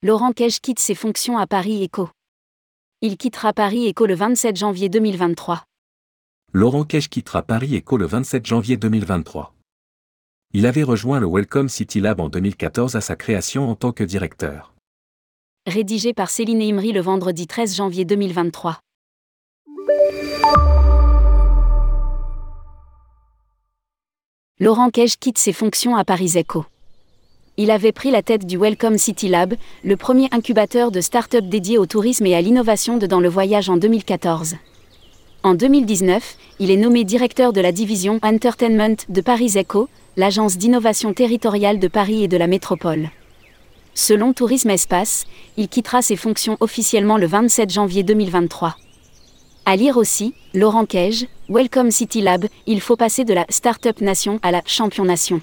Laurent Cage quitte ses fonctions à Paris Eco. Il quittera Paris Eco le 27 janvier 2023. Laurent Cage quittera Paris Eco le 27 janvier 2023. Il avait rejoint le Welcome City Lab en 2014 à sa création en tant que directeur. Rédigé par Céline Imri le vendredi 13 janvier 2023. Laurent Cage quitte ses fonctions à Paris Eco. Il avait pris la tête du Welcome City Lab, le premier incubateur de start-up dédié au tourisme et à l'innovation de dans le voyage en 2014. En 2019, il est nommé directeur de la division Entertainment de Paris Eco, l'agence d'innovation territoriale de Paris et de la métropole. Selon Tourisme Espace, il quittera ses fonctions officiellement le 27 janvier 2023. À lire aussi, Laurent Cage, Welcome City Lab, il faut passer de la Startup Nation à la Champion Nation.